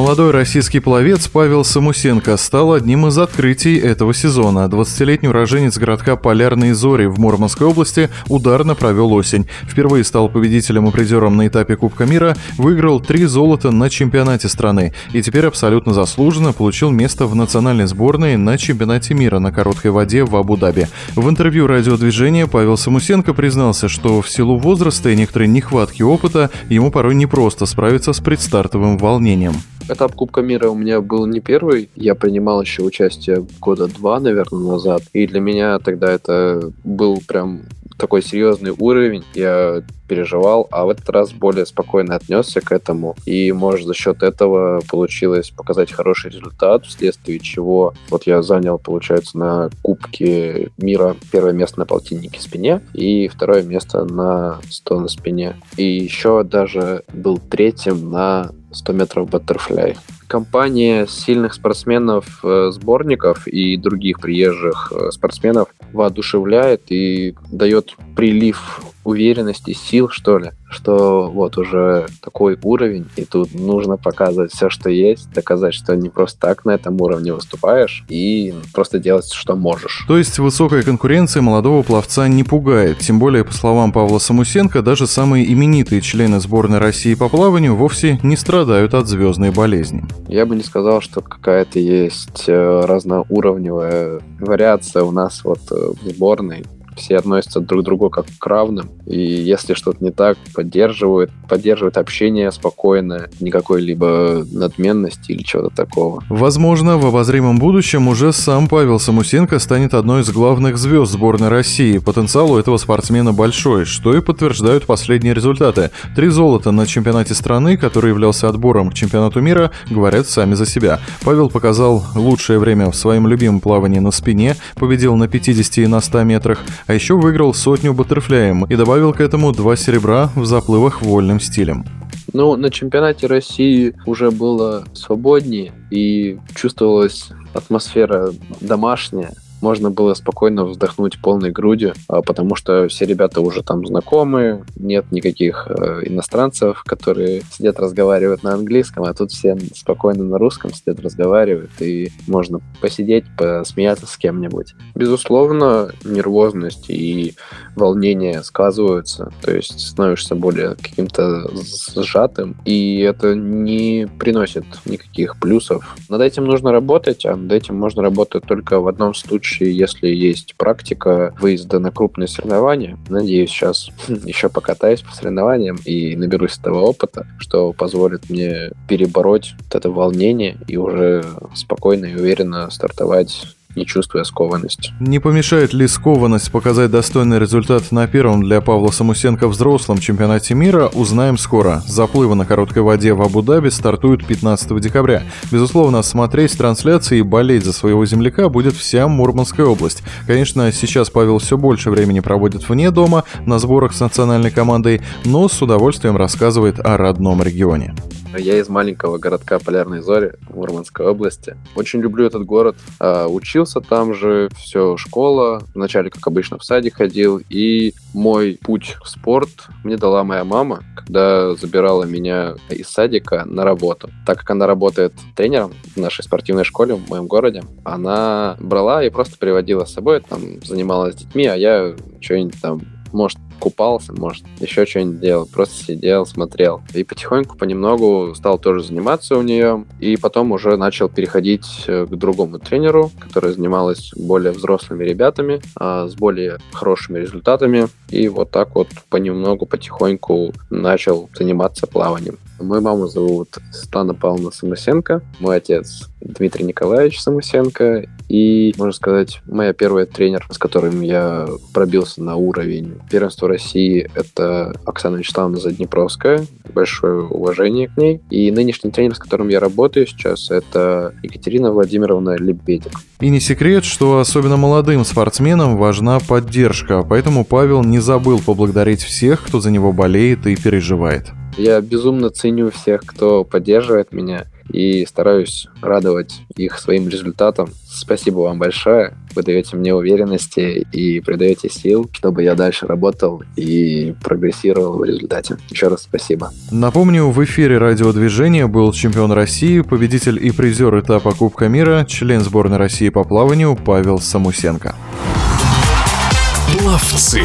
Молодой российский пловец Павел Самусенко стал одним из открытий этого сезона. 20-летний уроженец городка Полярные Зори в Мурманской области ударно провел осень. Впервые стал победителем и призером на этапе Кубка мира, выиграл три золота на чемпионате страны и теперь абсолютно заслуженно получил место в национальной сборной на чемпионате мира на короткой воде в Абу-Даби. В интервью радиодвижения Павел Самусенко признался, что в силу возраста и некоторой нехватки опыта ему порой непросто справиться с предстартовым волнением. Этап Кубка мира у меня был не первый. Я принимал еще участие года два, наверное, назад. И для меня тогда это был прям такой серьезный уровень, я переживал, а в этот раз более спокойно отнесся к этому. И, может, за счет этого получилось показать хороший результат, вследствие чего вот я занял, получается, на Кубке мира первое место на полтиннике спине и второе место на 100 на спине. И еще даже был третьим на 100 метров баттерфляй. Компания сильных спортсменов, э, сборников и других приезжих э, спортсменов воодушевляет и дает прилив уверенности, сил, что ли, что вот уже такой уровень, и тут нужно показывать все, что есть, доказать, что не просто так на этом уровне выступаешь, и просто делать, что можешь. То есть высокая конкуренция молодого пловца не пугает, тем более, по словам Павла Самусенко, даже самые именитые члены сборной России по плаванию вовсе не страдают от звездной болезни. Я бы не сказал, что какая-то есть э, разноуровневая вариация у нас вот э, в сборной все относятся друг к другу как к равным, и если что-то не так, поддерживают, поддерживают общение спокойное, никакой либо надменности или чего-то такого. Возможно, в обозримом будущем уже сам Павел Самусенко станет одной из главных звезд сборной России. Потенциал у этого спортсмена большой, что и подтверждают последние результаты. Три золота на чемпионате страны, который являлся отбором к чемпионату мира, говорят сами за себя. Павел показал лучшее время в своем любимом плавании на спине, победил на 50 и на 100 метрах, а еще выиграл сотню баттерфляем и добавил к этому два серебра в заплывах вольным стилем. Ну, на чемпионате России уже было свободнее и чувствовалась атмосфера домашняя можно было спокойно вздохнуть полной грудью, а, потому что все ребята уже там знакомые, нет никаких э, иностранцев, которые сидят разговаривают на английском, а тут все спокойно на русском сидят разговаривают, и можно посидеть, посмеяться с кем-нибудь. Безусловно, нервозность и волнение сказываются, то есть становишься более каким-то сжатым, и это не приносит никаких плюсов. Над этим нужно работать, а над этим можно работать только в одном случае, случае, если есть практика выезда на крупные соревнования, надеюсь, сейчас еще покатаюсь по соревнованиям и наберусь этого опыта, что позволит мне перебороть вот это волнение и уже спокойно и уверенно стартовать не чувствуя скованности. Не помешает ли скованность показать достойный результат на первом для Павла Самусенко взрослом чемпионате мира, узнаем скоро. Заплывы на короткой воде в Абу-Даби стартуют 15 декабря. Безусловно, смотреть трансляции и болеть за своего земляка будет вся Мурманская область. Конечно, сейчас Павел все больше времени проводит вне дома, на сборах с национальной командой, но с удовольствием рассказывает о родном регионе. Я из маленького городка Полярной Зори в Мурманской области. Очень люблю этот город. А, учился там же, все, школа. Вначале, как обычно, в садик ходил. И мой путь в спорт мне дала моя мама, когда забирала меня из садика на работу. Так как она работает тренером в нашей спортивной школе в моем городе, она брала и просто приводила с собой, там, занималась с детьми, а я что-нибудь там может, купался, может, еще что-нибудь делал, просто сидел, смотрел. И потихоньку, понемногу стал тоже заниматься у нее, и потом уже начал переходить э, к другому тренеру, которая занималась более взрослыми ребятами, а, с более хорошими результатами, и вот так вот понемногу, потихоньку начал заниматься плаванием. Мою маму зовут Стана Павловна Самусенко, мой отец Дмитрий Николаевич Самусенко, и, можно сказать, моя первая тренер, с которым я пробился на уровень первенства России, это Оксана Вячеславовна Заднепровская. Большое уважение к ней. И нынешний тренер, с которым я работаю сейчас, это Екатерина Владимировна Лебедик. И не секрет, что особенно молодым спортсменам важна поддержка, поэтому Павел не забыл поблагодарить всех, кто за него болеет и переживает. Я безумно ценю всех, кто поддерживает меня, и стараюсь радовать их своим результатом. Спасибо вам большое. Вы даете мне уверенности и придаете сил, чтобы я дальше работал и прогрессировал в результате. Еще раз спасибо. Напомню, в эфире радиодвижения был чемпион России, победитель и призер этапа Кубка мира, член сборной России по плаванию Павел Самусенко. Пловцы.